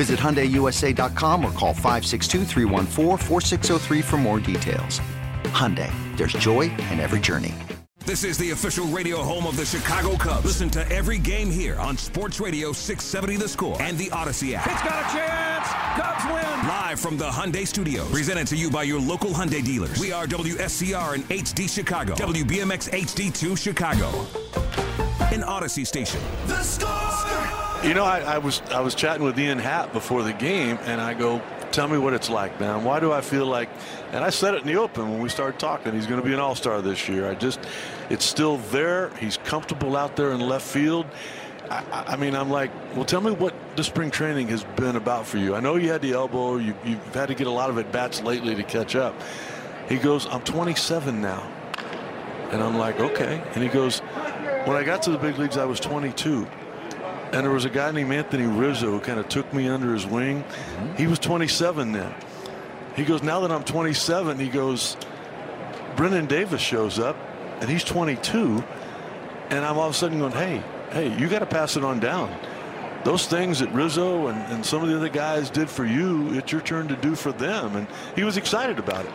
Visit HyundaiUSA.com or call 562 for more details. Hyundai, there's joy in every journey. This is the official radio home of the Chicago Cubs. Listen to every game here on Sports Radio 670 The Score and the Odyssey app. It's got a chance. Cubs win. Live from the Hyundai Studios. Presented to you by your local Hyundai dealers. We are WSCR and HD Chicago. WBMX HD2 Chicago. An Odyssey station. The Score. You know, I, I, was I was chatting with Ian Happ before the game, and I go, "Tell me what it's like, man. Why do I feel like?" And I said it in the open when we started talking. He's going to be an All-Star this year. I just, it's still there. He's comfortable out there in left field. I, I, mean, I'm like, well, tell me what the spring training has been about for you. I know you had the elbow. You, you've had to get a lot of at bats lately to catch up. He goes, I'm 27 now, and I'm like, okay. And he goes, when I got to the big leagues, I was 22. And there was a guy named Anthony Rizzo who kind of took me under his wing. Mm-hmm. He was 27 then. He goes, now that I'm 27, he goes, Brennen Davis shows up and he's 22. And I'm all of a sudden going, hey, hey, you got to pass it on down. Those things that Rizzo and, and some of the other guys did for you, it's your turn to do for them. And he was excited about it.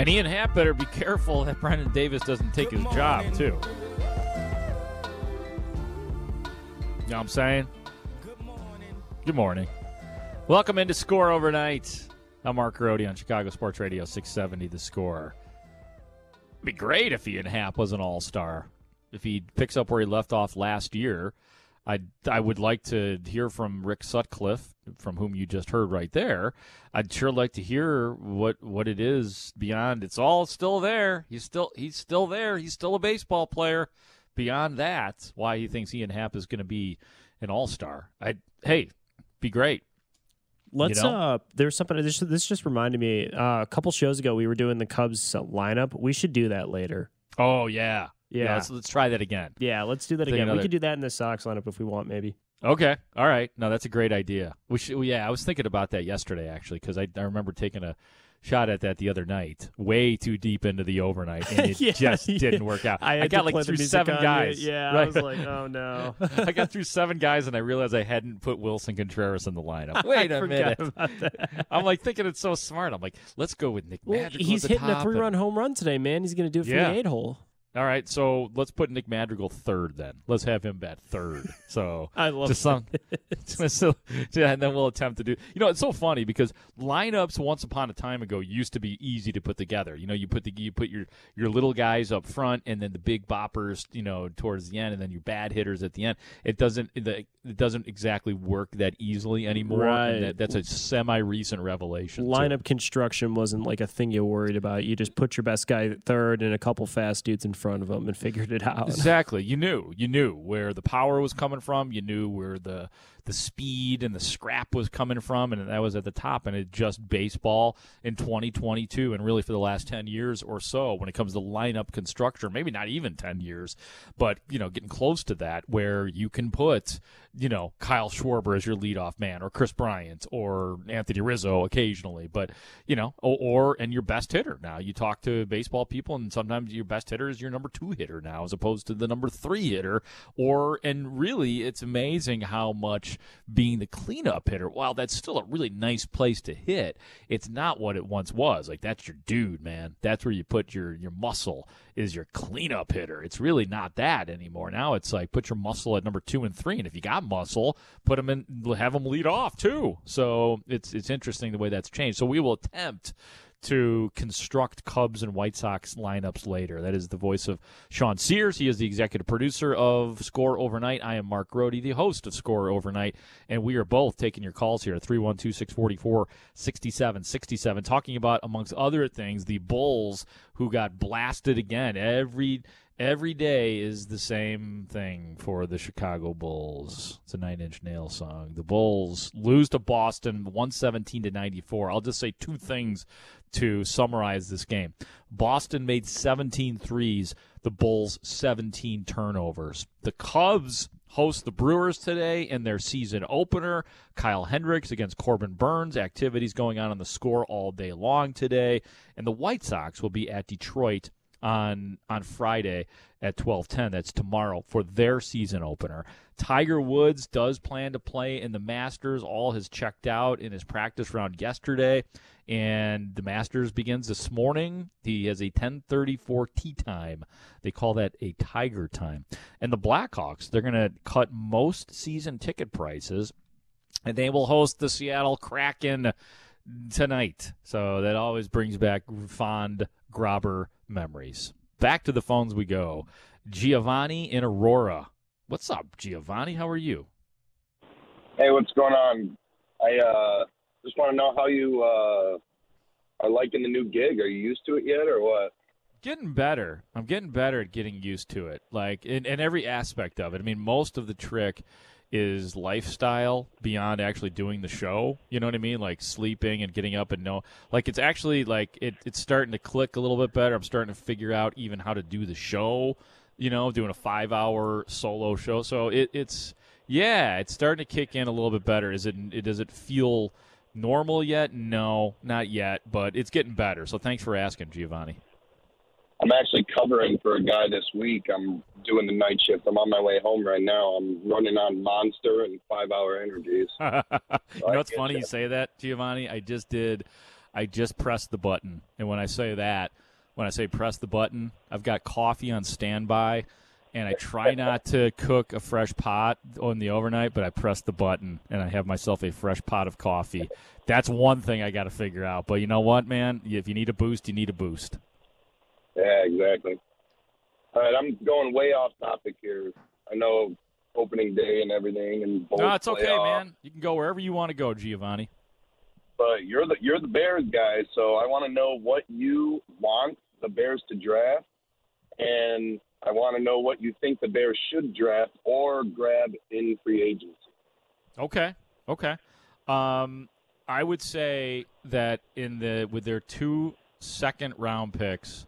And Ian Happ better be careful that Brennen Davis doesn't take his job, too. You know what I'm saying? Good morning. Good morning. Welcome into Score Overnight. I'm Mark Grote on Chicago Sports Radio 670 The Score. It'd be great if Ian Happ was an all star. If he picks up where he left off last year I I would like to hear from Rick Sutcliffe, from whom you just heard right there. I'd sure like to hear what what it is beyond. It's all still there. He's still he's still there. He's still a baseball player. Beyond that, why he thinks Ian Happ is going to be an all star. I hey, be great. Let's. You know? uh There's something. This, this just reminded me. Uh, a couple shows ago, we were doing the Cubs lineup. We should do that later. Oh yeah, yeah. yeah let's, let's, try that again. Yeah, let's do that Think again. Another... We could do that in the Sox lineup if we want, maybe. Okay. All right. No, that's a great idea. We should. Yeah, I was thinking about that yesterday actually because I, I remember taking a shot at that the other night, way too deep into the overnight, and it yeah, just didn't work out. I, got like through seven guys. Yeah, right? I was like, oh no. I got through seven guys, and I realized I hadn't put Willson Contreras in the lineup. Wait a minute. I'm like thinking it's so smart. I'm like, let's go with Nick well, Madrigal. He's hitting a three-run home run today, man. He's going to do it for yeah. the eight-hole. All right, so let's put Nick Madrigal third then. Let's have him bat third. So I love just some, just, and then we'll attempt to do. You know, it's so funny because lineups once upon a time ago used to be easy to put together. You know, you put the you put your your little guys up front, and then the big boppers, you know, towards the end, and then your bad hitters at the end. It doesn't it doesn't exactly work that easily anymore. Right. That, that's a semi recent revelation. Lineup too. construction wasn't like a thing you worried about. You just put your best guy third and a couple fast dudes in front of them and figured it out. Exactly. You knew. You knew where the power was coming from. You knew where the the speed and the scrap was coming from, and that was at the top. And it just baseball in 2022, and really for the last 10 years or so, when it comes to lineup construction, maybe not even 10 years, but you know, getting close to that, where you can put, you know, Kyle Schwarber as your leadoff man, or Kris Bryant, or Anthony Rizzo occasionally, but you know, or, or and your best hitter. Now you talk to baseball people, and sometimes your best hitter is your your number two hitter now as opposed to the number three hitter. Or and really, it's amazing how much being the cleanup hitter. While that's still a really nice place to hit, it's not what it once was. Like that's your dude, man. That's where you put your your muscle is your cleanup hitter. It's really not that anymore. Now it's like put your muscle at number two and three, and if you got muscle, put them in, have them lead off too. So it's it's interesting the way that's changed. So we will attempt to construct Cubs and White Sox lineups later. That is the voice of Sean Sears. He is the executive producer of Score Overnight. I am Mark Grote, the host of Score Overnight, and we are both taking your calls here at 312 644 6767, talking about, amongst other things, the Bulls who got blasted again. Every Every day is the same thing for the Chicago Bulls. It's a Nine Inch Nail song. The Bulls lose to Boston 117 to 94. I'll just say two things to summarize this game. Boston made 17 threes, the Bulls 17 turnovers. The Cubs host the Brewers today in their season opener. Kyle Hendricks against Corbin Burnes. Activities going on on the score all day long today. And the White Sox will be at Detroit on on Friday at 12:10. That's tomorrow for their season opener. Tiger Woods does plan to play in the Masters. All has checked out in his practice round yesterday, and the Masters begins this morning. He has a 10:34 tee time. They call that a Tiger time. And the Blackhawks, they're going to cut most season ticket prices, and they will host the Seattle Kraken tonight. So that always brings back fond Grobber memories. Back to the phones we go. Giovanni in Aurora. What's up, Giovanni? How are you? Hey, what's going on? I uh, just want to know how you uh, are liking the new gig. Are you used to it yet, or what? Getting better. I'm getting better at getting used to it. Like in, in every aspect of it. I mean, most of the trick is lifestyle beyond actually doing the show. You know what I mean? Like sleeping and getting up and no, Like it's actually like it, it's starting to click a little bit better. I'm starting to figure out even how to do the show. You know, doing a five hour solo show. So it, it's yeah, it's starting to kick in a little bit better. Is it? it does it feel normal yet? No, not yet, but it's getting better. So thanks for asking, Giovanni. I'm actually covering for a guy this week. I'm doing the night shift. I'm on my way home right now. I'm running on Monster and five hour energies. you know what's funny you. you say that, Giovanni? I just did. I just pressed the button, and when I say that, when I say press the button, I've got coffee on standby, and I try not to cook a fresh pot on the overnight, but I press the button and I have myself a fresh pot of coffee. That's one thing I got to figure out. But you know what, man? If you need a boost, you need a boost. Yeah, exactly. All right, I'm going way off topic here. I know opening day and everything, and no, it's okay, man. You can go wherever you want to go, Giovanni. But you're the you're the Bears guy, so I want to know what you want the Bears to draft, and I want to know what you think the Bears should draft or grab in free agency. Okay, okay. Um, I would say that in the with their two second round picks,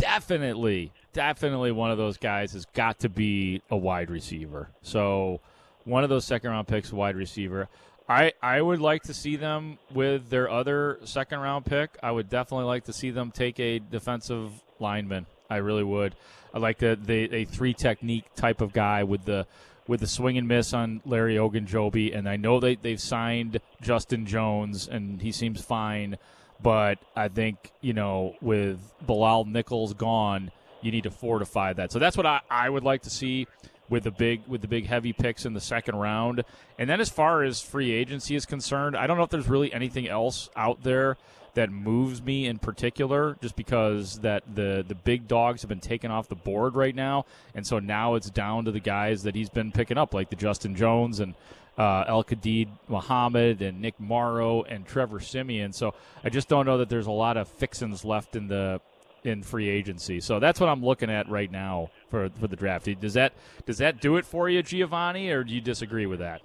definitely, definitely one of those guys has got to be a wide receiver. So one of those second round picks, wide receiver. I, I would like to see them with their other second round pick. I would definitely like to see them take a defensive lineman. I really would. I like the, the a three technique type of guy with the with the swing and miss on Larry Ogunjobi, and I know they they've signed Justin Jones, and he seems fine. But I think, you know, with Bilal Nichols gone, you need to fortify that. So that's what I, I would like to see with the big with the big heavy picks in the second round. And then as far as free agency is concerned, I don't know if there's really anything else out there that moves me in particular just because that the the big dogs have been taken off the board right now and so now it's down to the guys that he's been picking up like the Justin Jones and uh, Al-Quadin Muhammad and Nick Morrow and Trevor Siemian. So I just don't know that there's a lot of fixins left in the in free agency. So that's what I'm looking at right now for for the draft. Does that does that do it for you, Giovanni, or do you disagree with that?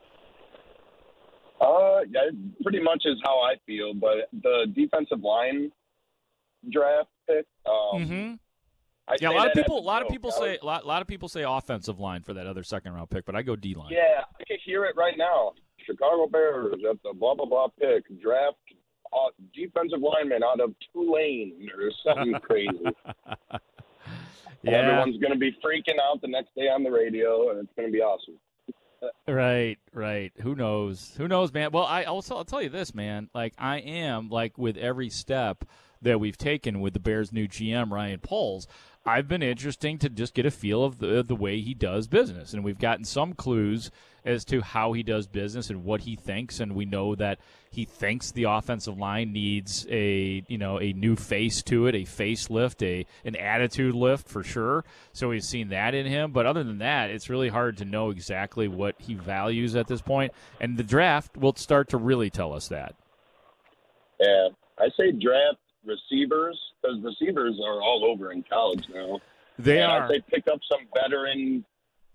Uh, yeah, pretty much is how I feel. But the defensive line draft pick, um, mm-hmm. I yeah, a lot of people. A lot of people say a lot, lot of people say offensive line for that other second round pick, but I go D line. Yeah, I can hear it right now. Chicago Bears at the blah blah blah pick draft uh, defensive lineman out of Tulane or something crazy. Yeah. Everyone's going to be freaking out the next day on the radio, and it's going to be awesome. Right, right. Who knows? Who knows, man? Well, I also I'll tell you this, man. Like I am like with every step that we've taken with the Bears' new GM Ryan Poles. I've been interesting to just get a feel of the the way he does business, and we've gotten some clues as to how he does business and what he thinks, and we know that he thinks the offensive line needs a you know a new face to it, a facelift, a an attitude lift for sure. So we've seen that in him, but other than that, it's really hard to know exactly what he values at this point, and the draft will start to really tell us that. Yeah, I say draft receivers because receivers are all over in college now. They and are. Say pick up some veteran,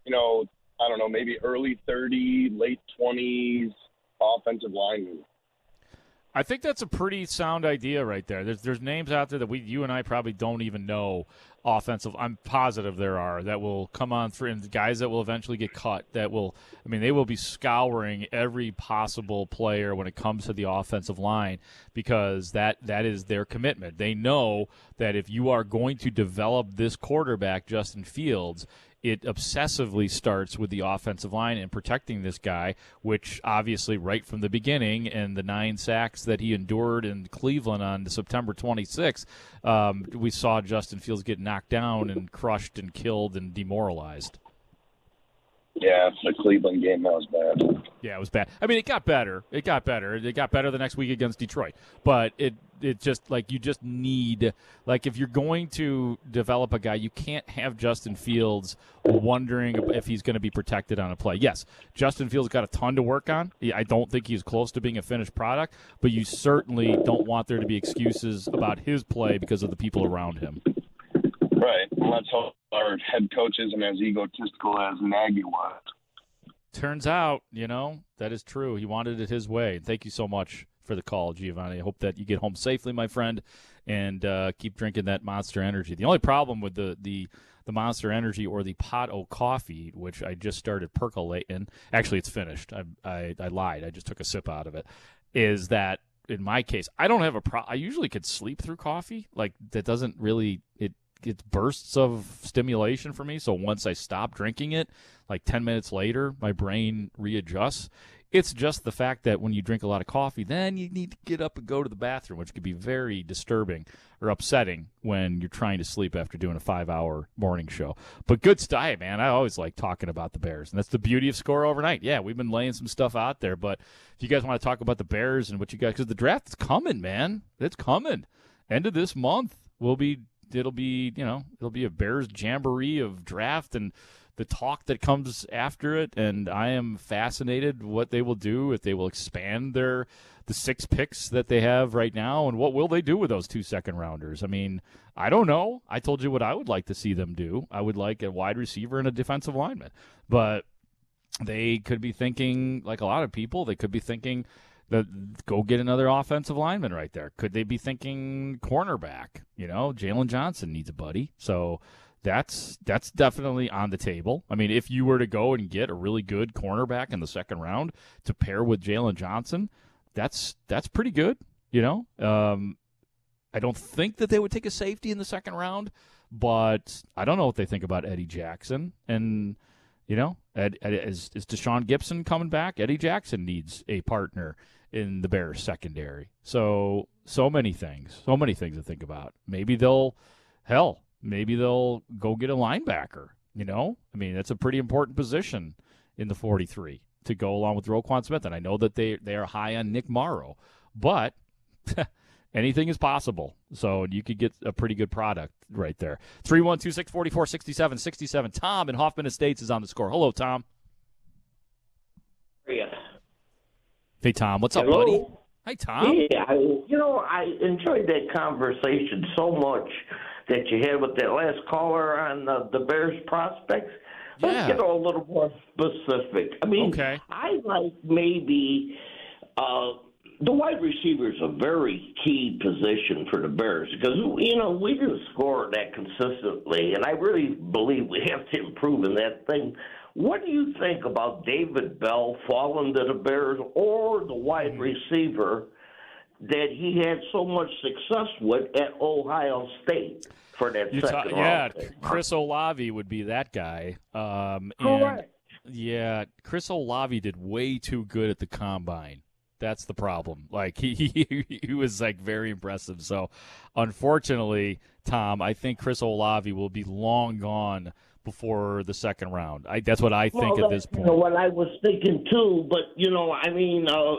you know, I don't know, maybe early 30, late 20s offensive linemen. I think that's a pretty sound idea right there. There's there's names out there that we you and I probably don't even know offensive. I'm positive there are that will come on through and guys that will eventually get cut that will I mean they will be scouring every possible player when it comes to the offensive line because that that is their commitment. They know that if you are going to develop this quarterback Justin Fields, it obsessively starts with the offensive line and protecting this guy, which obviously right from the beginning and the nine sacks that he endured in Cleveland on September 26th, um, we saw Justin Fields get knocked down and crushed and killed and demoralized. Yeah, the Cleveland game that was bad. Yeah, it was bad. I mean, it got better. It got better. It got better the next week against Detroit. But it it just like you just need like if you're going to develop a guy, you can't have Justin Fields wondering if he's going to be protected on a play. Yes, Justin Fields got a ton to work on. I don't think he's close to being a finished product, but you certainly don't want there to be excuses about his play because of the people around him. Right. Let's hope our head coach isn't as egotistical as Nagy was. Turns out, you know, that is true. He wanted it his way. Thank you so much for the call, Giovanni. I hope that you get home safely, my friend, and uh, keep drinking that Monster Energy. The only problem with the the the Monster Energy or the Pot O Coffee, which I just started percolating. Actually, it's finished. I, I I lied. I just took a sip out of it. Is that in my case, I don't have a pro. I usually could sleep through coffee. Like that doesn't really it it's bursts of stimulation for me. So once I stop drinking it, like 10 minutes later, my brain readjusts. It's just the fact that when you drink a lot of coffee, then you need to get up and go to the bathroom, which could be very disturbing or upsetting when you're trying to sleep after doing a five hour morning show. But good stuff, man. I always like talking about the Bears. And that's the beauty of Score Overnight. Yeah, we've been laying some stuff out there. But if you guys want to talk about the Bears and what you guys, because the draft's coming, man. It's coming. End of this month, we'll be it'll be you know it'll be a Bears jamboree of draft and the talk that comes after it. And I am fascinated what they will do if they will expand their the six picks that they have right now, and what will they do with those two second rounders? I mean, I don't know. I told you what I would like to see them do. I would like a wide receiver and a defensive lineman, but they could be thinking like a lot of people. They could be thinking that go get another offensive lineman right there. Could they be thinking cornerback? You know, Jaylon Johnson needs a buddy, so that's that's definitely on the table. I mean, if you were to go and get a really good cornerback in the second round to pair with Jaylon Johnson, that's that's pretty good. You know, um, I don't think that they would take a safety in the second round, but I don't know what they think about Eddie Jackson and. You know, Ed, Ed, is, is Tashaun Gipson coming back? Eddie Jackson needs a partner in the Bears secondary. So so many things, so many things to think about. Maybe they'll hell, maybe they'll go get a linebacker. You know, I mean that's a pretty important position in the 43 to go along with Roquan Smith. And I know that they they are high on Nick Morrow, but anything is possible. So you could get a pretty good product right there. 312 644 67 67. Tom in Hoffman Estates is on the score. Hello, Tom. Yeah. Hey, Tom. What's up, buddy? Hi, Tom. Yeah, I, you know, I enjoyed that conversation so much that you had with that last caller on the, the Bears prospects. Let's Yeah. get a little more specific. I mean, Okay. I like maybe uh, the wide receiver is a very key position for the Bears because you know we didn't score that consistently, and I really believe we have to improve in that thing. What do you think about David Bell falling to the Bears or the wide receiver that he had so much success with at Ohio State for that You second ta- yeah, pick. Chris Olave would be that guy. Um, and Correct. yeah, Chris Olave did way too good at the combine. That's the problem. Like he, he he was like very impressive. So, unfortunately, Tom, I think Chris Olave will be long gone before the second round. I, that's what I think well, at this point. You know, what I was thinking too, but you know, I mean, uh,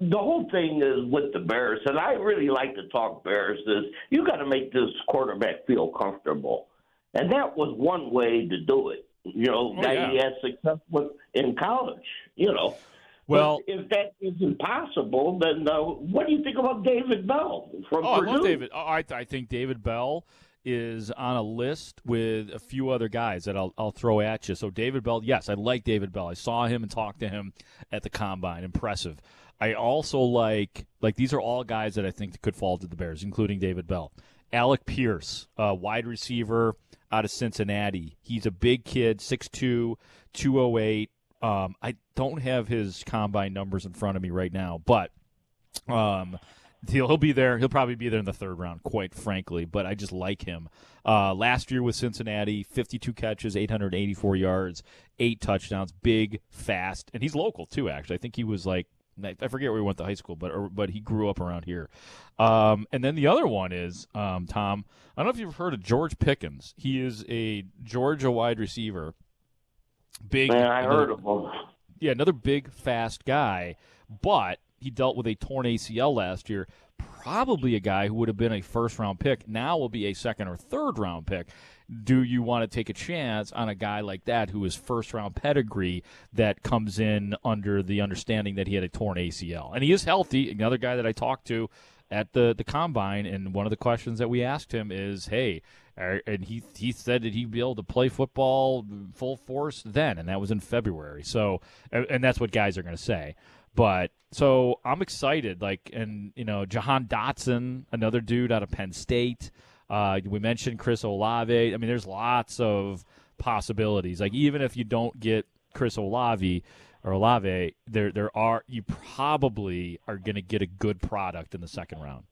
the whole thing is with the Bears, and I really like to talk Bears. Is you got to make this quarterback feel comfortable, and that was one way to do it. You know, Oh, guy yeah. he had success with in college. You know. Well- But if that isn't possible, then uh, what do you think about David Bell from Oh, I love David. Oh, I, I think David Bell is on a list with a few other guys that I'll, I'll throw at you. So David Bell, yes, I like David Bell. I saw him and talked to him at the combine. Impressive. I also like like these are all guys that I think could fall to the Bears, including David Bell. Alec Pierce, uh, wide receiver out of Cincinnati. He's a big kid, 6'2", 208. Um, I don't have his combine numbers in front of me right now, but um, he'll, he'll be there. He'll probably be there in the third round, quite frankly. But I just like him. Uh, last year with Cincinnati, 52 catches, 884 yards, eight touchdowns, big, fast, and he's local too. Actually, I think he was like I forget where he went to high school, but or, but he grew up around here. Um, and then the other one is um, Tom. I don't know if you've heard of George Pickens. He is a Georgia wide receiver. Big. Man, I another- heard of him. yeah, another big, fast guy, but he dealt with a torn ACL last year. Probably a guy who would have been a first round pick, now will be a second or third round pick. Do you want to take a chance on a guy like that who is first round pedigree that comes in under the understanding that he had a torn ACL? And he is healthy. Another guy that I talked to at the, the combine, and one of the questions that we asked him is, hey, and he he said that he'd be able to play football full force then, and that was in February. So, and, and that's what guys are going to say. But so I'm excited. Like, and you know, Jahan Dotson, another dude out of Penn State. Uh, we mentioned Chris Olave. I mean, there's lots of possibilities. Like, even if you don't get Chris Olave or Olave, there there are you probably are going to get a good product in the second round.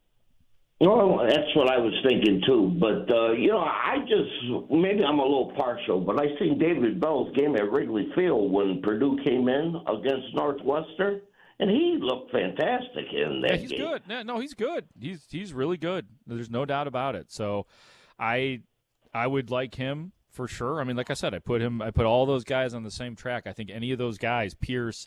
Well, that's what I was thinking too. But uh, you know, I just maybe I'm a little partial, but I seen David Bell's game at Wrigley Field when Purdue came in against Northwestern, and he looked fantastic in that Yeah, he's game. good. No, no, he's good. He's he's really good. There's no doubt about it. So, I I would like him for sure. I mean, like I said, I put him. I put all those guys on the same track. I think any of those guys, Pierce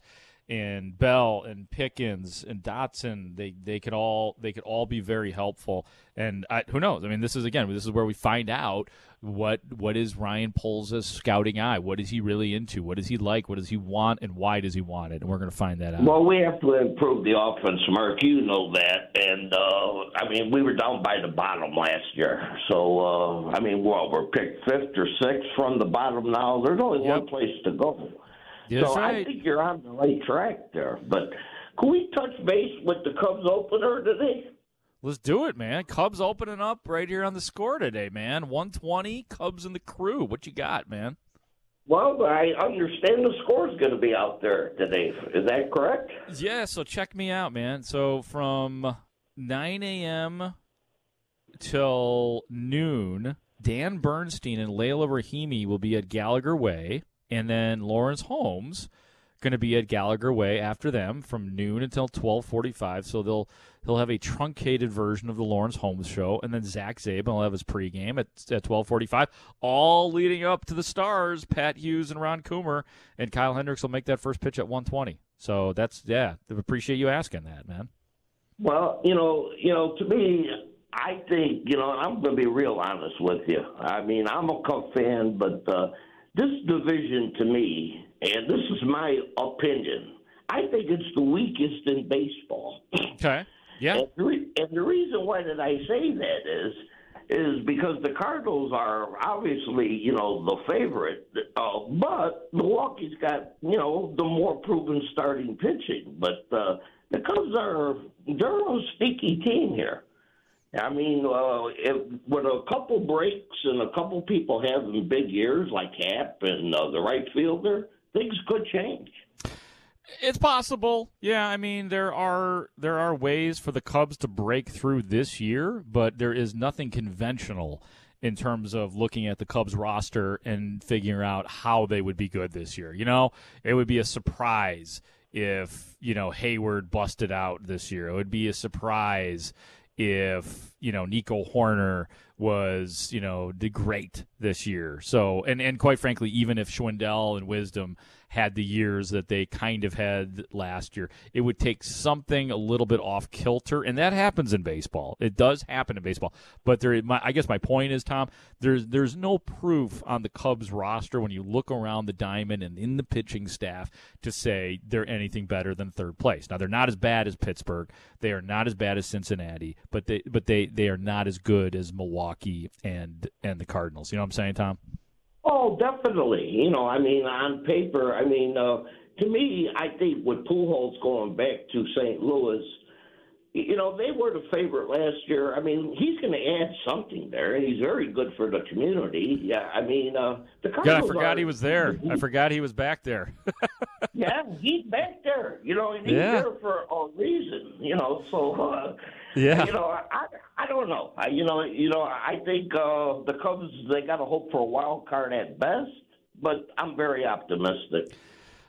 and Bell and Pickens and Dotson, they they could all they could all be very helpful. And I, who knows? I mean, this is again, this is where we find out what what is Ryan Poles' scouting eye. What is he really into? What does he like? What does he want? And why does he want it? And we're going to find that out. Well, we have to improve the offense, Mark. You know that, and uh, I mean we were down by the bottom last year. So uh, I mean, well, we're picked fifth or sixth from the bottom now. There's only Yep. one place to go. That's so I think you're on the right track there. But can we touch base with the Cubs opener today? Let's do it, man. Cubs opening up right here on the score today, man. 120, Cubs and the crew. What you got, man? Well, I understand the score's going to be out there today. Is that correct? Yeah, so check me out, man. So from 9 a.m. till noon, Dan Bernstein and Leila Rahimi will be at Gallagher Way, and then Lawrence Holmes going to be at Gallagher Way after them from noon until 12:45. So they'll he'll have a truncated version of the Lawrence Holmes show, and then Zach Zaidman will have his pregame at at 12:45, all leading up to the stars, Pat Hughes and Ron Coomer, and Kyle Hendricks will make that first pitch at 120. So that's yeah, appreciate you asking that, man. Well, you know, you know, to me, I think, you know, I'm going to be real honest with you. I mean, I'm a Cub fan, but uh, this division to me, and this is my opinion, I think it's the weakest in baseball. Okay. Yeah. And the, re- and the reason why did I say that is is because the Cardinals are obviously you know the favorite, uh, but Milwaukee's got you know the more proven starting pitching. But uh, the Cubs are they're a sneaky team here. I mean, uh, if, with a couple breaks and a couple people having big years like Happ and uh, the right fielder, things could change. It's possible. Yeah, I mean there are there are ways for the Cubs to break through this year, but there is nothing conventional in terms of looking at the Cubs roster and figuring out how they would be good this year. You know, it would be a surprise if, you know, Heyward busted out this year. It would be a surprise if, you know, Nico Hoerner was, you know, the great this year. So, and and quite frankly, even if Schwindel and Wisdom had the years that they kind of had last year. It would take something a little bit off kilter, and that happens in baseball. It does happen in baseball. But there, my, I guess my point is, Tom, there's there's no proof on the Cubs roster when you look around the diamond and in the pitching staff to say they're anything better than third place. Now they're not as bad as Pittsburgh. They are not as bad as Cincinnati, but they but they they are not as good as Milwaukee and and the Cardinals. You know what I'm saying, Tom? Oh, definitely. You know, I mean, on paper, I mean, uh, to me, I think with Pujols going back to St. Louis, you know, they were the favorite last year. I mean, he's going to add something there, and he's very good for the community. Yeah, I mean, uh, the Cardinals God, I forgot are, he was there. I forgot he was back there. yeah, he's back there. You know, and he's Yeah. there for a reason. You know, so uh, Yeah. you know, I I don't know. I, you know, you know, I think uh, the Cubs they got to hope for a wild card at best, but I'm very optimistic.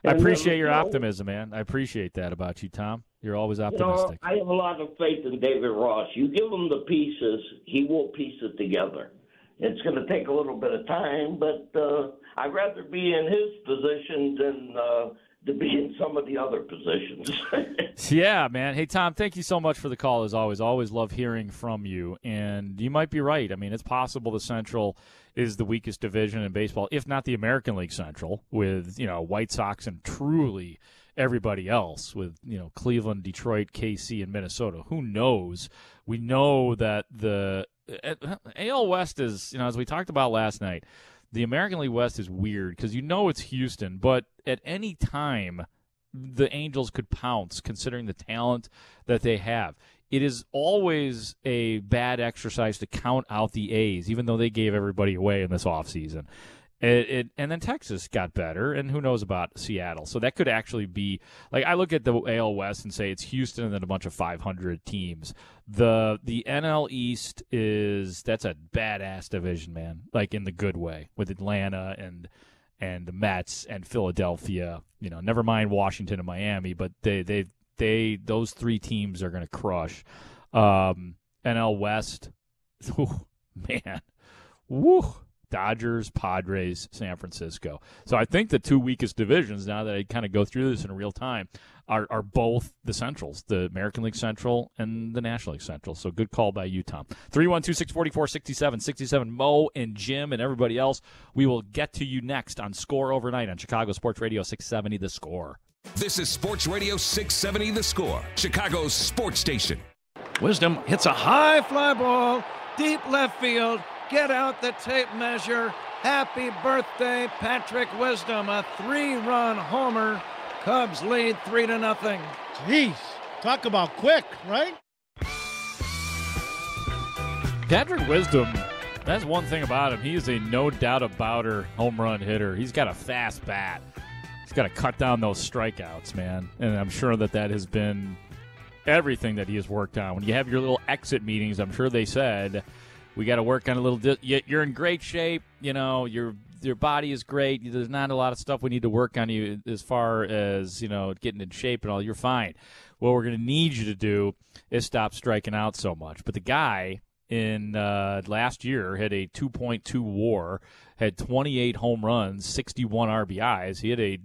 I And, appreciate um, your you know, optimism, man. I appreciate that about you, Tom. You're always You know, optimistic. I have a lot of faith in David Ross. You give him the pieces, he will piece it together. It's going to take a little bit of time, but uh, I'd rather be in his position than uh, to be in some of the other positions. Yeah, man. Hey, Tom, thank you so much for the call. As always, always love hearing from you. And you might be right. I mean, it's possible the Central is the weakest division in baseball, if not the American League Central, with you know White Sox and truly everybody else, with you know Cleveland, Detroit, KC, and Minnesota. Who knows? We know that the uh, AL West is, you know, as we talked about last night. The American League West is weird because you know it's Houston, but at any time the Angels could pounce considering the talent that they have. It is always a bad exercise to count out the A's, even though they gave everybody away in this offseason. It, it, and then Texas got better, and who knows about Seattle? So that could actually be like I look at the AL West and say it's Houston and then a bunch of 500 teams. The the NL East is that's a badass division, man. Like in the good way with Atlanta and and the Mets and Philadelphia. You know, never mind Washington and Miami, but they they they those three teams are going to crush. Um, NL West, whew, man, woo. Dodgers, Padres, San Francisco. So I think the two weakest divisions, now that I kind of go through this in real time, are, are both the Centrals, the American League Central and the National League Central. So good call by you, Tom. 312 644 6767. Mo and Jim and everybody else. We will get to you next on Score Overnight on Chicago Sports Radio 670 The Score. This is Sports Radio 670 The Score, Chicago's sports station. Wisdom hits a high fly ball, deep left field. Get out the tape measure. Happy birthday, Patrick Wisdom. A three run homer. Cubs lead three to nothing. Jeez, talk about quick, right? Patrick Wisdom, that's one thing about him. He is a no doubt about her home run hitter. He's got a fast bat. He's got to cut down those strikeouts, man. And I'm sure that that has been everything that he has worked on. When you have your little exit meetings, I'm sure they said, we got to work on a little. Di- you're in great shape. You know, your your body is great. There's not a lot of stuff we need to work on you as far as you know getting in shape and all. You're fine. What we're going to need you to do is stop striking out so much. But the guy in uh, last year had a 2.2 WAR, had 28 home runs, 61 RBIs. He had a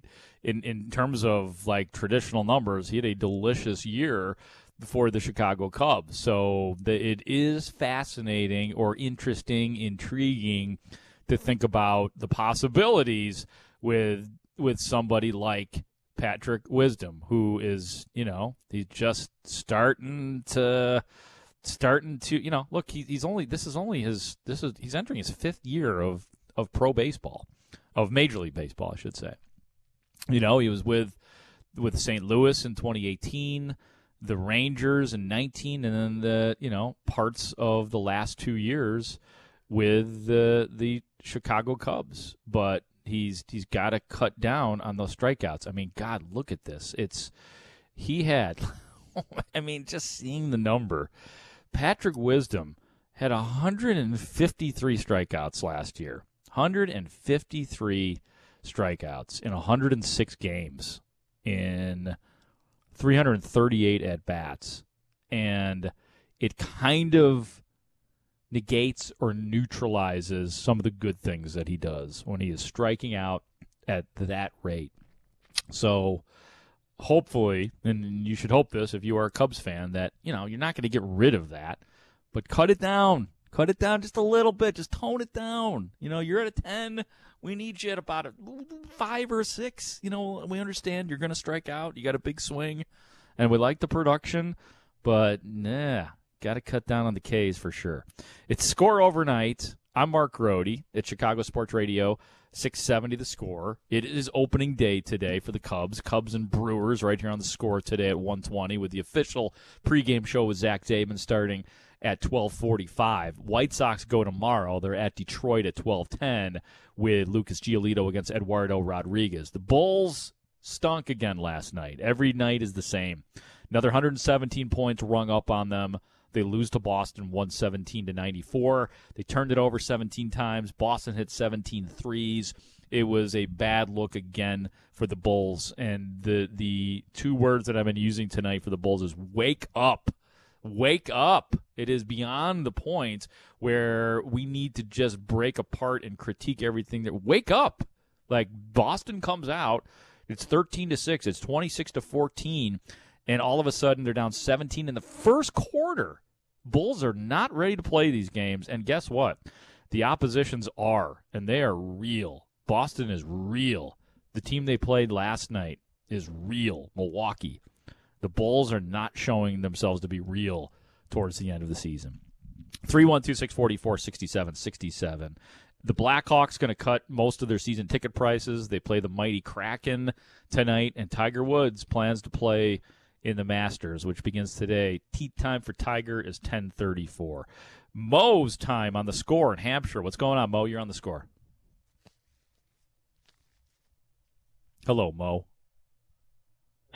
in in terms of like traditional numbers, he had a delicious year for the Chicago Cubs. So the, it is fascinating or interesting, intriguing to think about the possibilities with with somebody like Patrick Wisdom, who is you know he's just starting to starting to you know look he, he's only this is only his this is he's entering his fifth year of of pro baseball of major league baseball I should say you know he was with with St. Louis in 2018 the Rangers in 19 and then the you know parts of the last two years with the the Chicago Cubs but he's he's got to cut down on those strikeouts. I mean, God, look at this. It's he had. I mean, just seeing the number, Patrick Wisdom had 153 strikeouts last year. 153 strikeouts in 106 games in 338 at bats. And it kind of negates or neutralizes some of the good things that he does when he is striking out at that rate. So hopefully, and you should hope this if you are a Cubs fan, that you know you're not going to get rid of that, but cut it down. Cut it down just a little bit. Just tone it down. You know, you're at a 10. We need you at about a five or six. You know, we understand you're going to strike out. You got a big swing, and we like the production, but nah, got to cut down on the K's for sure. It's score overnight. I'm Mark Grote at Chicago Sports Radio. 670 the score. It is opening day today for the Cubs. Cubs and Brewers right here on the score today at 120 with the official pregame show with Zach Zaidman starting at 12:45. White Sox go tomorrow. They're at Detroit at 12:10 with Lucas Giolito against Eduardo Rodriguez. The Bulls stunk again last night. Every night is the same. Another 117 points rung up on them. They lose to Boston 117 to 94. They turned it over 17 times. Boston hit 17 threes. It was a bad look again for the Bulls. And the the two words that I've been using tonight for the Bulls is wake up. Wake up. It is beyond the point where we need to just break apart and critique everything that wake up. Like Boston comes out, it's 13 to 6, it's 26 to 14 and all of a sudden they're down 17 in the first quarter. Bulls are not ready to play these games, and guess what? The oppositions are, and they are real. Boston is real. The team they played last night is real. Milwaukee. The Bulls are not showing themselves to be real towards the end of the season. 312 644 67 The Blackhawks going to cut most of their season ticket prices. They play the mighty Kraken tonight, and Tiger Woods plans to play in the Masters, which begins today. Tee time for Tiger is 10:34. Mo's time on the score in Hampshire. What's going on, Mo? You're on the score. Hello, Mo.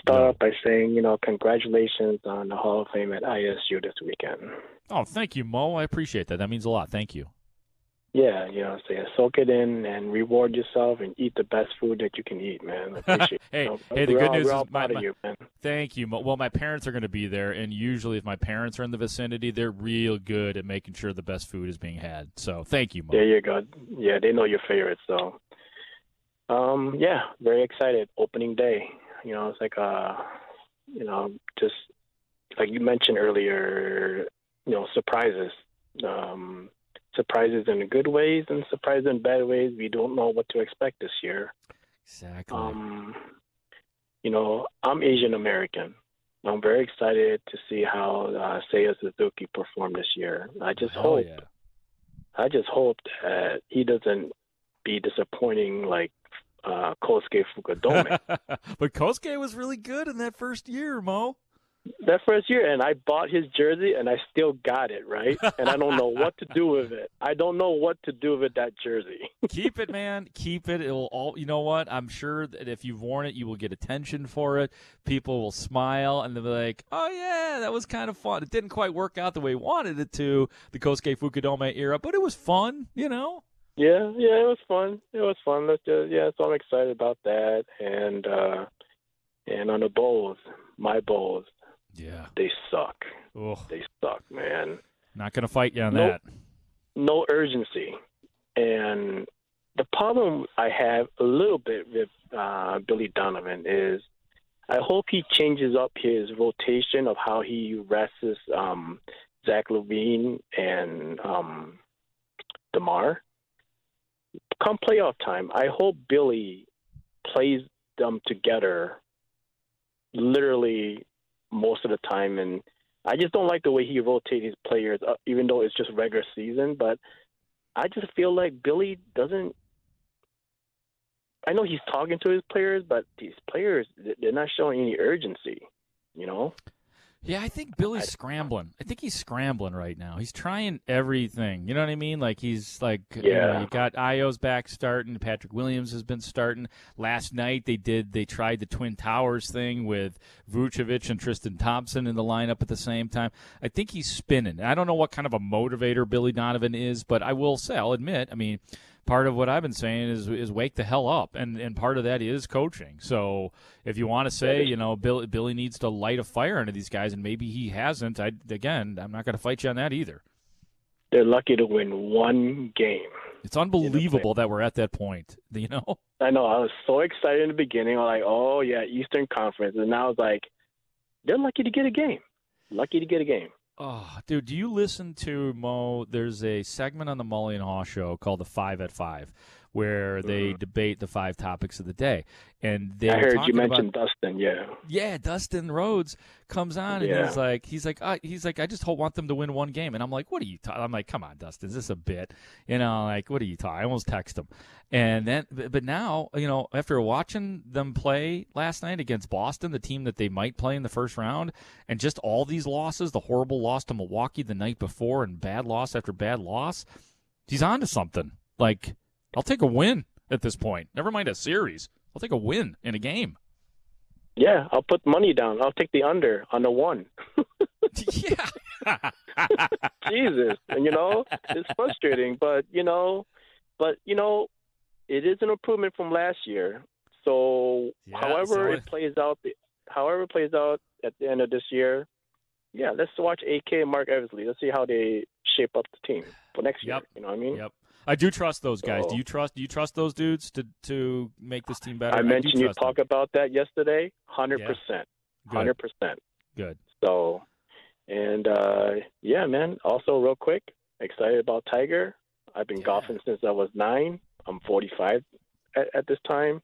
Start off by saying, you know, congratulations on the Hall of Fame at ISU this weekend. Oh, thank you, Mo. I appreciate that. That means a lot. Thank you. Yeah, you know, so yeah, soak it in and reward yourself and eat the best food that you can eat, man. I appreciate hey, you know, hey, the good all, news is my, my- you. Thank you. Mo. Well, my parents are going to be there, and usually, if my parents are in the vicinity, they're real good at making sure the best food is being had. So, thank you, Mo. There you go. Yeah, they know your favorites, so. Um, yeah, very excited. Opening day. You know, it's like uh, you know, just like you mentioned earlier. You know, surprises. Um, surprises in good ways and surprises in bad ways. We don't know what to expect this year. Exactly. Um, you know, I'm Asian American. I'm very excited to see how uh, Seiya Suzuki performed this year. I just Hell hope, yeah. I just hope that he doesn't be disappointing like uh, Kosuke Fukudome. but Kosuke was really good in that first year, Mo. that first year, and I bought his jersey, and I still got it right, and I don't know what to do with it. I don't know what to do with that jersey. Keep it, man. Keep it. It will all. You know what? I'm sure that if you've worn it, you will get attention for it. People will smile and they'll be like, "Oh yeah, that was kind of fun." It didn't quite work out the way we wanted it to, the Kosuke Fukudome era, but it was fun. You know. Yeah, yeah, it was fun. It was fun. Let's just, yeah, so I'm excited about that. And uh and on the bowls, my bowls, Yeah. they suck. Ugh. They suck, man. Not gonna fight you on Nope. that. No urgency. And the problem I have a little bit with uh Billy Donovan is I hope he changes up his rotation of how he rests um Zach LaVine and um DeMar. Come playoff time, I hope Billy plays them together literally most of the time and I just don't like the way he rotates his players up, even though it's just regular season, but I just feel like Billy doesn't I know he's talking to his players, but these players they're not showing any urgency, you know? Yeah, I think Billy's scrambling. I think he's scrambling right now. He's trying everything. You know what I mean? Like he's like, you know, Yeah. you got Ayo's back starting. Patrick Williams has been starting. Last night they did. They tried the Twin Towers thing with Vucevic and Tristan Thompson in the lineup at the same time. I think he's spinning. I don't know what kind of a motivator Billy Donovan is, but I will say, I'll admit, I mean, part of what I've been saying is is wake the hell up, and and part of that is coaching. So if you want to say, you know, Billy Billy needs to light a fire into these guys, and maybe he hasn't, I again, I'm not going to fight you on that either. They're lucky to win one game. It's unbelievable that we're at that point. You know, I know. I was so excited in the beginning. Like, oh yeah, Eastern Conference, and now it's like they're lucky to get a game. Lucky to get a game. Oh, dude, do you listen to Mo? There's a segment on the Mully and Haw show called the Five at Five, where they debate the five topics of the day. And they. I heard you talking mentioned about, Dustin. Yeah. yeah, Dustin Rhodes comes on and Yeah. he's like, he's like, uh, he's like, I just hope, want them to win one game. And I'm like, what are you? Ta-? I'm like, come on, Dustin, is this a bit? You know, like, what are you talking? I almost text him. And then, but now, you know, after watching them play last night against Boston, the team that they might play in the first round, and just all these losses, the horrible loss to Milwaukee the night before, and bad loss after bad loss, he's on to something. Like, I'll take a win at this point. Never mind a series. I'll take a win in a game. Yeah, I'll put money down. I'll take the under on the one. yeah. Jesus, and you know it's frustrating, but you know, but you know, it is an improvement from last year. So, Yeah, however so it it- plays out, however it plays out at the end of this year, yeah, let's watch AK and Marc Eversley. Let's see how they shape up the team for next year. You know what I mean? Yep. I do trust those guys. So- Do you trust? Do you trust those dudes to to make this team better? I do mentioned you trust them. talk about that yesterday. Hundred percent, hundred percent. Good. So, and uh, yeah, man. Also, real quick, excited about Tiger. I've been golfing since I was nine. I'm 45 at, at this time.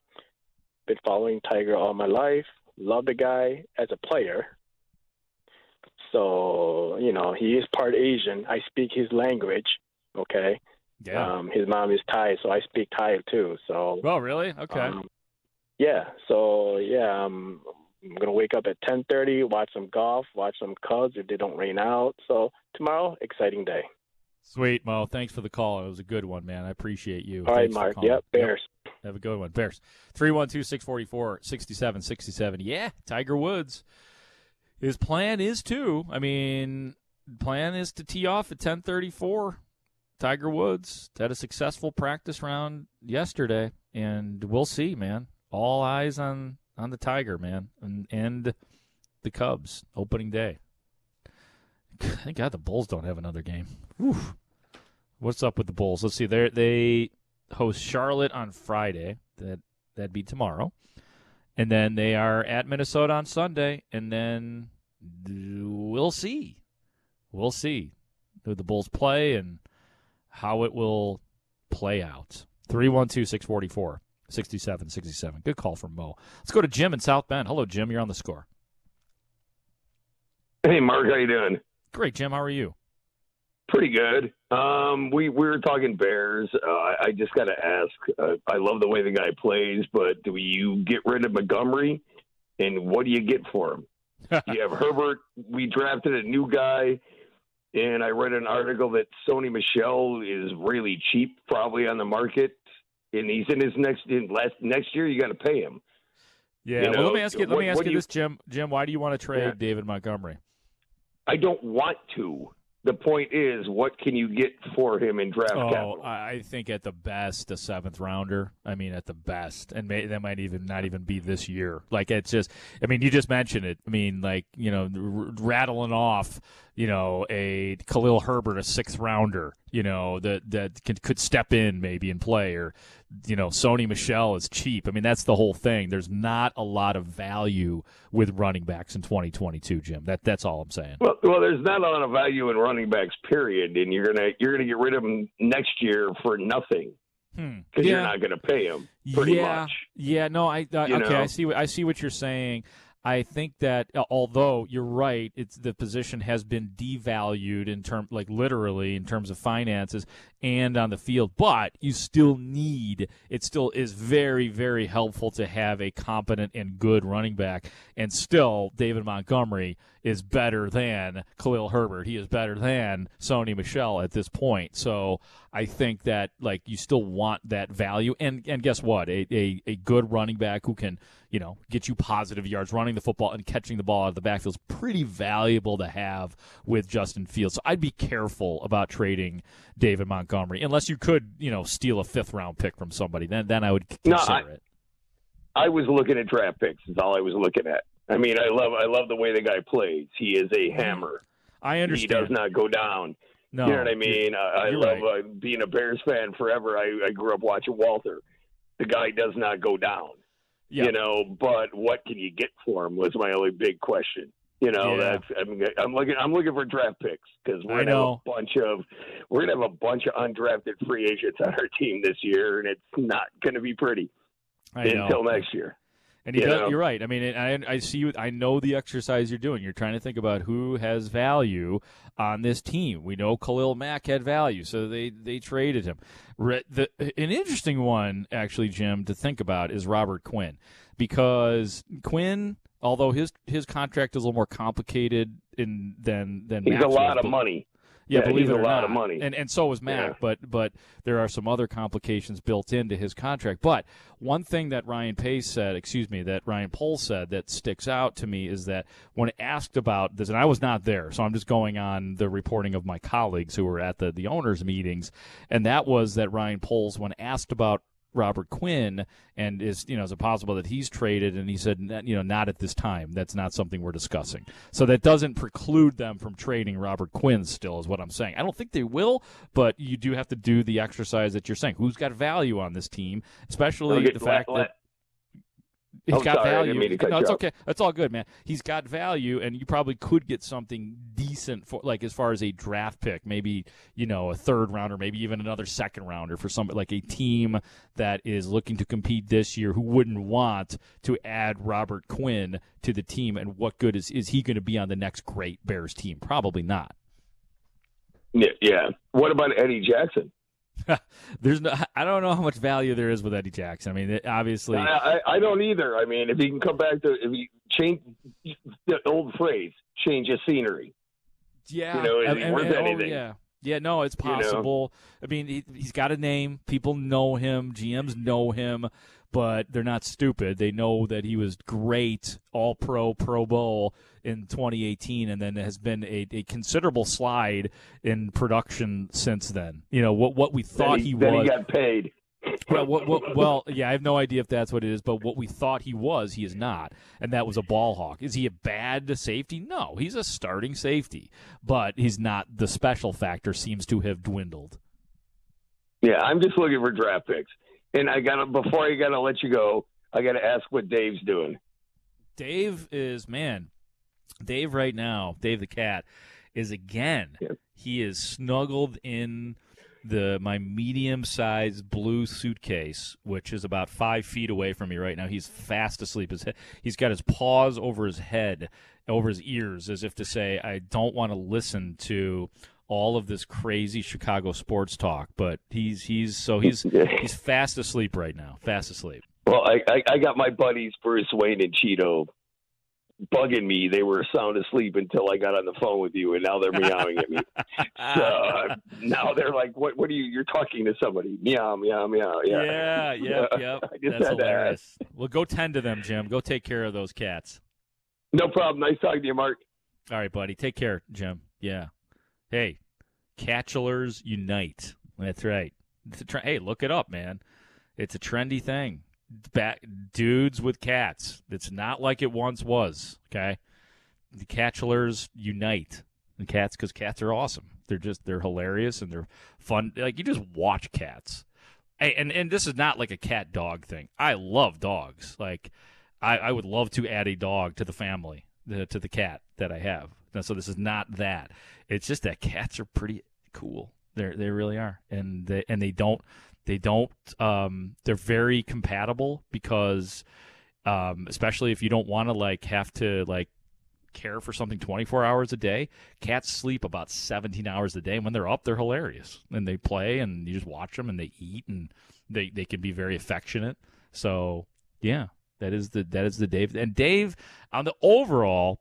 Been following Tiger all my life. Love the guy as a player. So you know he is part Asian. I speak his language. Okay. Yeah. Um, his mom is Thai, so I speak Thai too. So. Oh, really? Okay. Um, yeah. So yeah, um, I'm gonna wake up at 10:30, watch some golf, watch some Cubs if they don't rain out. So tomorrow, exciting day. Sweet, Mo. Thanks for the call. It was a good one, man. I appreciate you. All right, Thanks for Mark. Yep, Bears. Have a good one. Bears. 312 644 6767. Yeah, Tiger Woods. His plan is to, I mean, plan is to tee off at 1034. Tiger Woods had a successful practice round yesterday, and we'll see, man. All eyes on on the Tiger, man, and, and the Cubs opening day. Thank God the Bulls don't have another game. Whew. What's up with the Bulls? Let's see. They they host Charlotte on Friday. That that'd be tomorrow, and then they are at Minnesota on Sunday, and then we'll see. We'll see who the Bulls play and how it will play out. 312 644 6767. Good call from Mo. Let's go to Jim in South Bend. Hello, Jim. You're on the score. Hey, Mark, how you doing? Great, Jim. How are you? Pretty good. Um, we we were talking Bears. Uh, I, I just got to ask. Uh, I love the way the guy plays, but do you get rid of Montgomery, and what do you get for him? you have Herbert. We drafted a new guy, and I read an article that Sony Michel is really cheap, probably on the market, and he's in his next in last next year. You got to pay him. Yeah. You well, let me ask you. Let what- me ask you you- this, Jim. Jim, why do you want to trade Yeah. David Montgomery? I don't want to. The point is, what can you get for him in draft Oh, capital? I I think at the best a seventh rounder. I mean, at the best, and may, that might even not even be this year. Like it's just. I mean, you just mentioned it. I mean, like you know, r- rattling off, you know, a Khalil Herbert, a sixth rounder. You know, that that could, could step in maybe and play, or you know, Sony Michel is cheap. I mean, that's the whole thing. There's not a lot of value with running backs in 2022, Jim. That that's all I'm saying. Well, well, there's not a lot of value in running backs, period, and you're gonna you're gonna get rid of them next year for nothing Hmm. because you're not gonna pay them pretty yeah, much. Yeah, no, I uh, okay, know? I see what I see what you're saying. I think that uh, although you're right, it's the position has been devalued in term like literally in terms of finances and on the field, but you still need it still is very very helpful to have a competent and good running back and still David Montgomery is better than Khalil Herbert. He is better than Sony Michel at this point. So I think that like you still want that value and and guess what? A, a, a good running back who can, you know, get you positive yards running the football and catching the ball out of the backfield is pretty valuable to have with Justin Fields. So I'd be careful about trading David Montgomery unless you could, you know, steal a fifth round pick from somebody. Then then I would consider No, I- it. I was looking at draft picks. Is all I was looking at. I mean, I love I love the way the guy plays. He is a hammer. I understand. He does not go down. No, you know what I mean? I, I love right. uh, being a Bears fan forever. I, I grew up watching Walter. The guy does not go down. Yeah. You know, but what can you get for him was my only big question. You know, Yeah. that's I mean, I'm looking I'm looking for draft picks because we're I gonna know. have a bunch of we're gonna have a bunch of undrafted free agents on our team this year, and it's not gonna be pretty I know. until next year. And You you're right. I mean, I, I see. you- I know the exercise you're doing. You're trying to think about who has value on this team. We know Khalil Mack had value, so they they traded him. Re- The, an interesting one, actually, Jim, to think about is Robert Quinn, because Quinn, although his his contract is a little more complicated in than than He's a lot was, of money. Yeah, Yeah, believe it a or lot not. of money. and and so was Mack, Yeah. but but there are some other complications built into his contract. But one thing that Ryan Pace said, excuse me, that Ryan Poles said that sticks out to me is that when asked about this, and I was not there, so I'm just going on the reporting of my colleagues who were at the the owners meetings, and that was that Ryan Poles, when asked about Robert Quinn and is you know is it possible that he's traded? And he said you know not at this time. That's not something we're discussing. So that doesn't preclude them from trading Robert Quinn still is what I'm saying. I don't think they will but you do have to do the exercise that you're saying. Who's got value on this team? Especially Okay, the fact let- that he's Oh, got sorry, value didn't mean to cut no it's okay. That's all good man. He's got value and you probably could get something decent for like as far as a draft pick maybe you know a third rounder maybe even another second rounder for some like a team that is looking to compete this year who wouldn't want to add Robert Quinn to the team and what good is is he going to be on the next great Bears team? Probably not. Yeah. What about Eddie Jackson? there's no I don't know how much value there is with Eddie Jackson I mean it, obviously I, I, I don't either. I mean, if he can come back to if he change the old phrase, change of scenery. Yeah, You know, is and- worth and- oh, anything? yeah, yeah. No, it's You know? possible. I mean, he, he's got a name. People know him. GMs know him, but they're not stupid. They know that he was great, All Pro, Pro Bowl in 2018, and then has been a, a considerable slide in production since then. You know what what we thought then he, he, then was. he got paid. Well, what, what, well, yeah, I have no idea if that's what it is, but what we thought he was, he is not, and that was a ball hawk. Is he a bad safety? No, he's a starting safety, but he's not. The special factor seems to have dwindled. Yeah, I'm just looking for draft picks. And I got to before I got to let you go, I got to ask what Dave's doing. Dave is man. Dave right now, Dave the cat, is again. He is snuggled in the my medium sized blue suitcase, which is about five feet away from me right now. He's fast asleep. His head, he's got his paws over his head, over his ears, as if to say, "I don't want to listen to." All of this crazy Chicago sports talk, but he's he's so he's he's fast asleep right now. Fast asleep. Well, I, I, I got my buddies Bruce Wayne and Cheeto bugging me. They were sound asleep until I got on the phone with you, and now they're meowing at me. So uh, now they're like, "What? What are you? You're talking to somebody? Meow, meow, meow." Yeah, Yeah, yep, yep. I just That's had to ask. hilarious. Well, go tend to them, Jim. Go take care of those cats. No problem. Nice talking to you, Mark. All right, buddy. Take care, Jim. Yeah. Hey, Catchulars unite. That's right. Tre- hey, look it up, man. It's a trendy thing. Back dudes with cats. It's not like it once was. Okay, the Catchulars unite. And cats, because cats are awesome. They're just they're hilarious and they're fun. Like you just watch cats. Hey, and and this is not like a cat dog thing. I love dogs. Like I, I would love to add a dog to the family, the, to the cat that I have. So this is not that. It's just that cats are pretty cool. They they really are, and they and they don't they don't um they're very compatible because um especially if you don't want to like have to like care for something 24 hours a day. Cats sleep about 17 hours a day. And when they're up, they're hilarious. And they play and you just watch them and they eat and they, they can be very affectionate. So, yeah, that is the that is the Dave. And Dave on the overall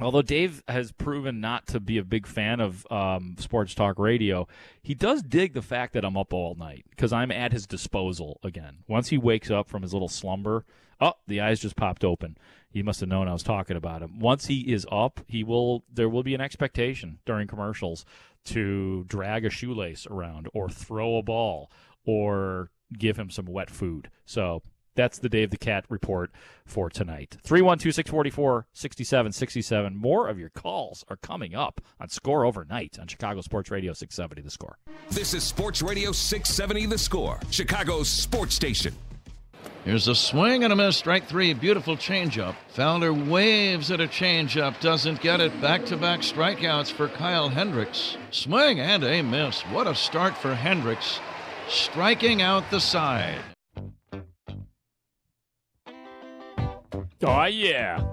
Although Dave has proven not to be a big fan of um, sports talk radio, he does dig the fact that I'm up all night because I'm at his disposal again. Once he wakes up from his little slumber, oh, the eyes just popped open. He must have known I was talking about him. Once he is up, he will. There will be an expectation during commercials to drag a shoelace around or throw a ball or give him some wet food. So that's the Dave the Cat report for tonight. 312 644 6767. More of your calls are coming up on Score Overnight on Chicago Sports Radio 670 The Score. This is Sports Radio 670 The Score, Chicago's sports station. Here's a swing and a miss. Strike three. Beautiful changeup. Fowler waves at a changeup. Doesn't get it. Back to back strikeouts for Kyle Hendricks. Swing and a miss. What a start for Hendricks. Striking out the side. Oh, yeah.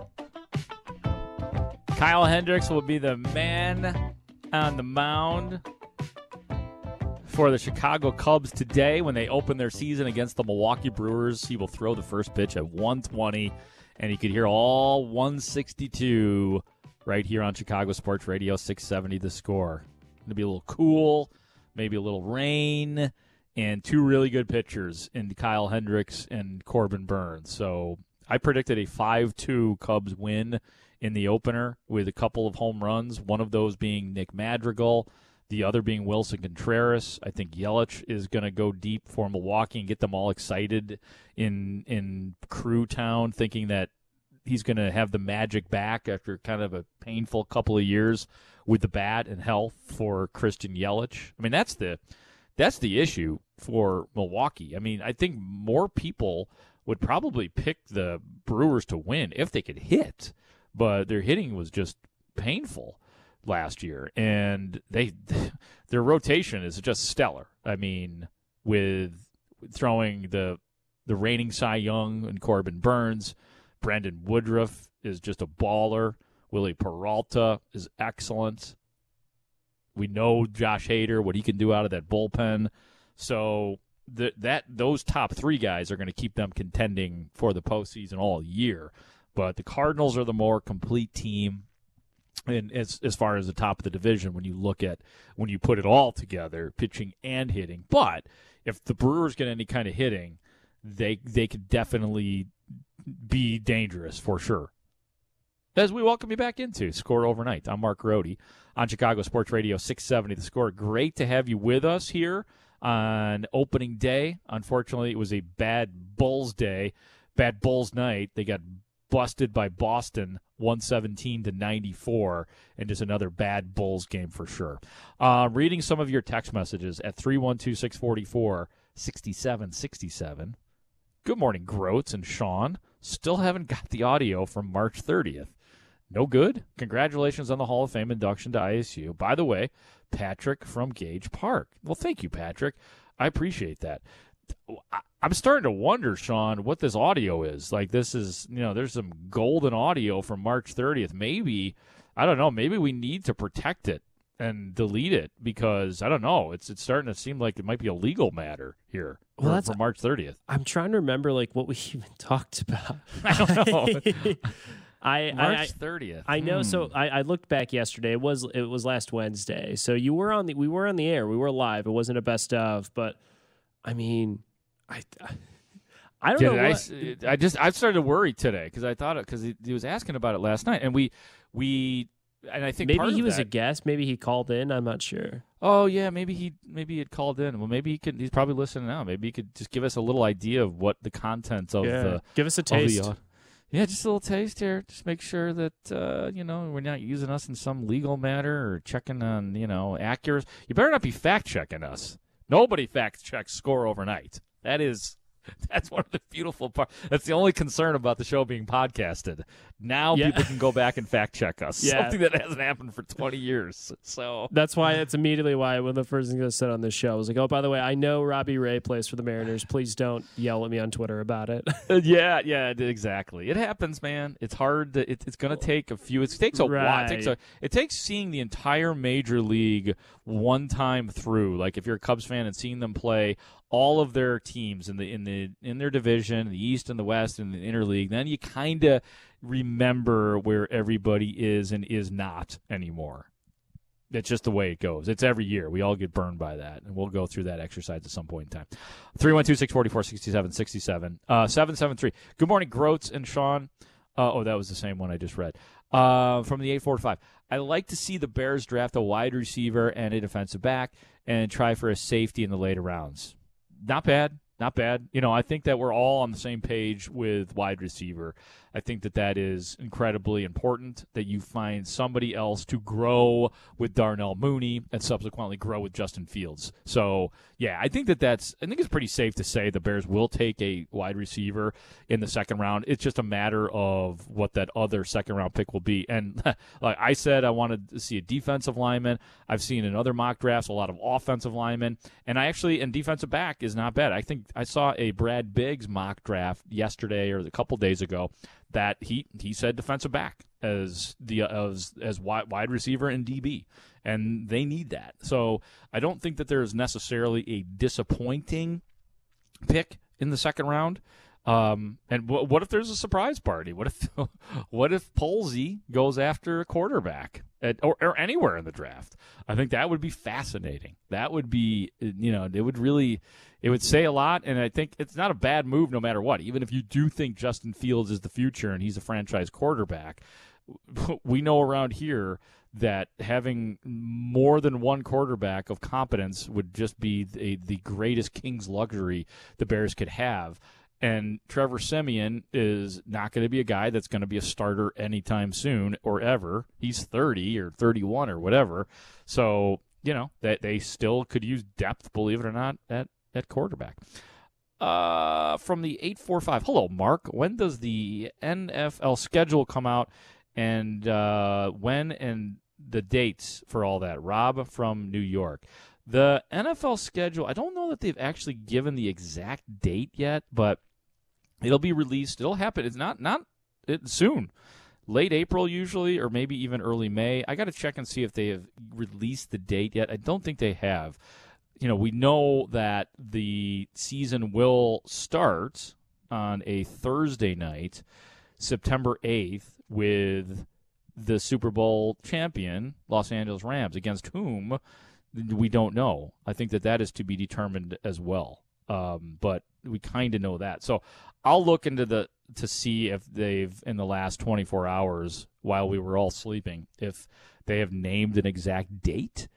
Kyle Hendricks will be the man on the mound for the Chicago Cubs today when they open their season against the Milwaukee Brewers. He will throw the first pitch at 120, and you could hear all 162 right here on Chicago Sports Radio 670 the score. It'll be a little cool, maybe a little rain, and two really good pitchers in Kyle Hendricks and Corbin Burnes. So I predicted a 5 2 Cubs win in the opener with a couple of home runs, one of those being Nick Madrigal, the other being Willson Contreras. I think Yelich is going to go deep for Milwaukee and get them all excited in in Crew Town, thinking that he's going to have the magic back after kind of a painful couple of years with the bat and health for Christian Yelich. I mean, that's the that's the issue for Milwaukee. I mean, I think more people would probably pick the Brewers to win if they could hit, but their hitting was just painful last year, and they their rotation is just stellar. I mean, with throwing the the reigning Cy Young and Corbin Burnes, Brandon Woodruff is just a baller. Willie Peralta is excellent. We know Josh Hader what he can do out of that bullpen. So the, that those top three guys are going to keep them contending for the postseason all year. But the Cardinals are the more complete team, and as as far as the top of the division, when you look at when you put it all together, pitching and hitting. But if the Brewers get any kind of hitting, they they could definitely be dangerous for sure. As we welcome you back into Score Overnight, I'm Mark Grote on Chicago Sports Radio 670 The Score. Great to have you with us here on opening day. Unfortunately, it was a bad Bulls day, bad Bulls night. They got busted by Boston 117 to 94 and just another bad Bulls game for sure. Uh, reading some of your text messages at 312 644 6767. Good morning, Groats and Sean. Still haven't got the audio from March 30th. No good. Congratulations on the Hall of Fame induction to ISU. By the way, Patrick from Gage Park. Well, thank you, Patrick. I appreciate that. I'm starting to wonder, Sean, what this audio is. Like, this is, you know, there's some golden audio from March 30th. Maybe, I don't know, maybe we need to protect it and delete it because I don't know. It's it's starting to seem like it might be a legal matter here well, for, that's, for March 30th. I'm trying to remember like what we even talked about. I don't know. I March thirtieth. I, I, know. Hmm. So I, I, looked back yesterday. It was it was last Wednesday. So you were on the we were on the air. We were live. It wasn't a best of, but I mean, I. I don't Did know. What, I, I just I started to worry today because I thought it because he, he was asking about it last night, and we we and I think maybe he was that, a guest. Maybe he called in. I'm not sure. Oh yeah, maybe he maybe he had called in. Well, maybe he could. He's probably listening now. Maybe he could just give us a little idea of what the contents of yeah. the give us a taste. The, yeah, just a little taste here. Just make sure that uh, you know we're not using us in some legal matter or checking on you know accuracy. You better not be fact checking us. Nobody fact checks score overnight. That is That's one of the beautiful parts. That's the only concern about the show being podcasted. Now Yeah. people can go back and fact check us. Yeah. Something that hasn't happened for 20 years. So That's why it's immediately why one of the first things I said on this show was like, oh, by the way, I know Robbie Ray plays for the Mariners. Please don't yell at me on Twitter about it. Uh, yeah, yeah, exactly. It happens, man. It's hard. To, it, it's going to take a few. It takes a while. It takes, a, it takes seeing the entire major league one time through. Like if you're a Cubs fan and seeing them play all of their teams in the in the in their division, the East and the West and the interleague, then you kind of remember where everybody is and is not anymore. It's just the way it goes. It's every year. We all get burned by that, and we'll go through that exercise at some point in time. 312 644 6767. Uh, 773. Good morning, Groats and Sean. Uh, oh, that was the same one I just read. Uh, from the 845. I like to see the Bears draft a wide receiver and a defensive back and try for a safety in the later rounds. Not bad. Not bad. You know, I think that we're all on the same page with wide receiver. I think that that is incredibly important that you find somebody else to grow with Darnell Mooney and subsequently grow with Justin Fields. So, yeah, I think that that's I think it's pretty safe to say the Bears will take a wide receiver in the second round. It's just a matter of what that other second round pick will be. And like I said, I wanted to see a defensive lineman. I've seen in other mock drafts a lot of offensive linemen, and I actually and defensive back is not bad. I think I saw a Brad Biggs mock draft yesterday or a couple days ago that he he said defensive back as the as as wide, wide receiver and DB, and they need that. So I don't think that there's necessarily a disappointing pick in the second round. Um, and w- what if there's a surprise party? What if what if Polsey goes after a quarterback at, or, or anywhere in the draft? I think that would be fascinating. That would be you know it would really it would say a lot, and I think it's not a bad move no matter what. Even if you do think Justin Fields is the future and he's a franchise quarterback, we know around here that having more than one quarterback of competence would just be the, the greatest king's luxury the Bears could have. And Trevor Siemian is not going to be a guy that's going to be a starter anytime soon or ever. He's 30 or 31 or whatever. So, you know, that they still could use depth, believe it or not, at, at quarterback. Uh, from the 845. Hello, Mark. When does the NFL schedule come out? And uh, when and the dates for all that? Rob from New York. The NFL schedule, I don't know that they've actually given the exact date yet, but it'll be released. It'll happen. It's not not it, soon. Late April usually, or maybe even early May. I got to check and see if they have released the date yet. I don't think they have. You know, we know that the season will start on a Thursday night, September 8th, with the Super Bowl champion, Los Angeles Rams, against whom we don't know. I think that that is to be determined as well. Um, but we kind of know that. So I'll look into the to see if they've in the last 24 hours while we were all sleeping if they have named an exact date,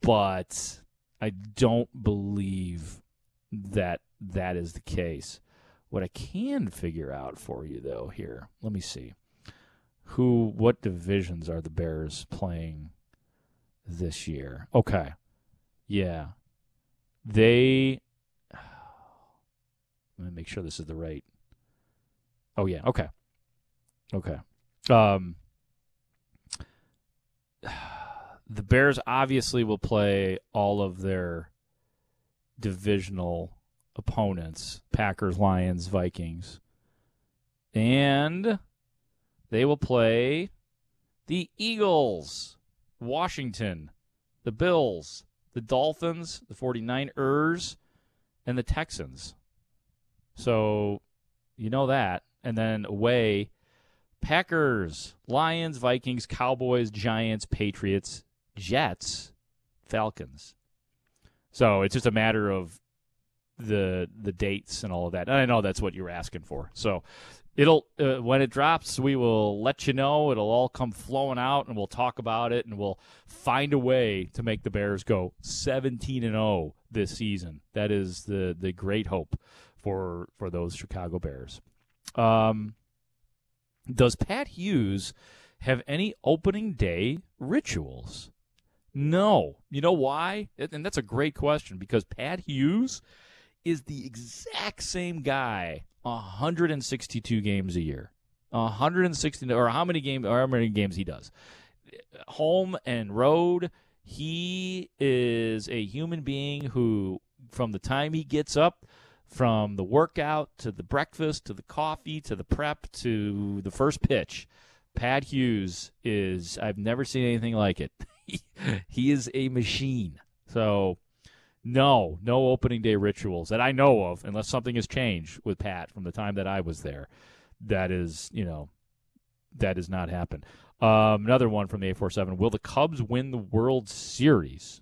but I don't believe that that is the case. What I can figure out for you though here, let me see. Who what divisions are the Bears playing this year? Okay. Yeah. They let me make sure this is the right. Oh yeah, okay. Okay. Um the Bears obviously will play all of their divisional opponents Packers, Lions, Vikings. And they will play the Eagles, Washington, the Bills, the Dolphins, the 49ers, and the Texans. So you know that. And then away Packers, Lions, Vikings, Cowboys, Giants, Patriots, Jets, Falcons. So it's just a matter of the the dates and all of that. And I know that's what you're asking for. So it'll uh, when it drops, we will let you know. It'll all come flowing out, and we'll talk about it, and we'll find a way to make the Bears go 17 and 0 this season. That is the the great hope for for those Chicago Bears. Um, does Pat Hughes have any opening day rituals? No. You know why? And that's a great question because Pat Hughes is the exact same guy 162 games a year. 160 or how many games or how many games he does. Home and road, he is a human being who from the time he gets up from the workout to the breakfast to the coffee to the prep to the first pitch, Pat Hughes is I've never seen anything like it. he is a machine. So no, no opening day rituals that I know of, unless something has changed with Pat from the time that I was there. That is, you know, that has not happened. Um, another one from the 847 Will the Cubs win the World Series?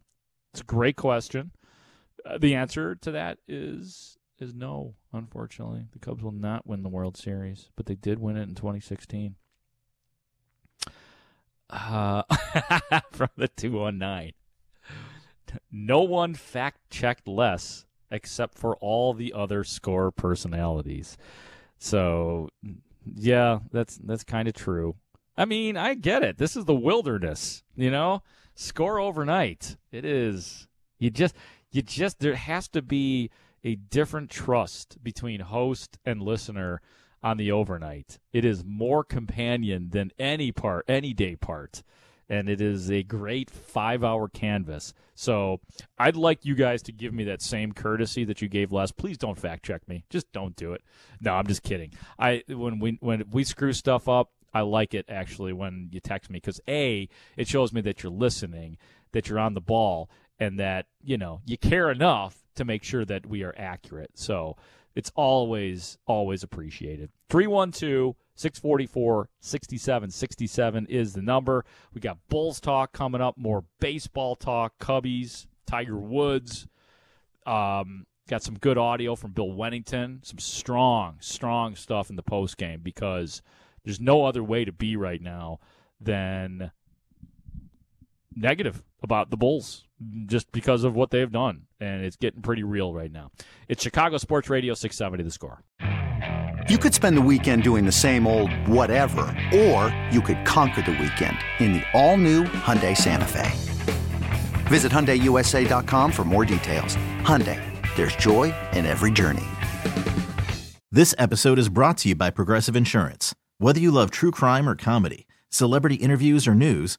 It's a great question. Uh, the answer to that is is no, unfortunately. The Cubs will not win the World Series, but they did win it in 2016. Uh, from the 219. No one fact checked less except for all the other score personalities. So, yeah, that's that's kind of true. I mean, I get it. This is the wilderness, you know? Score overnight. It is. You just you just there has to be a different trust between host and listener on the overnight. It is more companion than any part, any day part. And it is a great five hour canvas. So I'd like you guys to give me that same courtesy that you gave last. Please don't fact check me. Just don't do it. No, I'm just kidding. I when we when we screw stuff up, I like it actually when you text me because a it shows me that you're listening, that you're on the ball, and that you know you care enough to make sure that we are accurate. So it's always, always appreciated. 312 644 6767 is the number. We got Bulls talk coming up, more baseball talk, Cubbies, Tiger Woods. Um, got some good audio from Bill Wennington, some strong, strong stuff in the post game because there's no other way to be right now than negative about the Bulls just because of what they've done. And it's getting pretty real right now. It's Chicago Sports Radio 670 the score. You could spend the weekend doing the same old whatever, or you could conquer the weekend in the all new Hyundai Santa Fe. Visit HyundaiUSA.com for more details. Hyundai, there's joy in every journey. This episode is brought to you by Progressive Insurance. Whether you love true crime or comedy, celebrity interviews or news,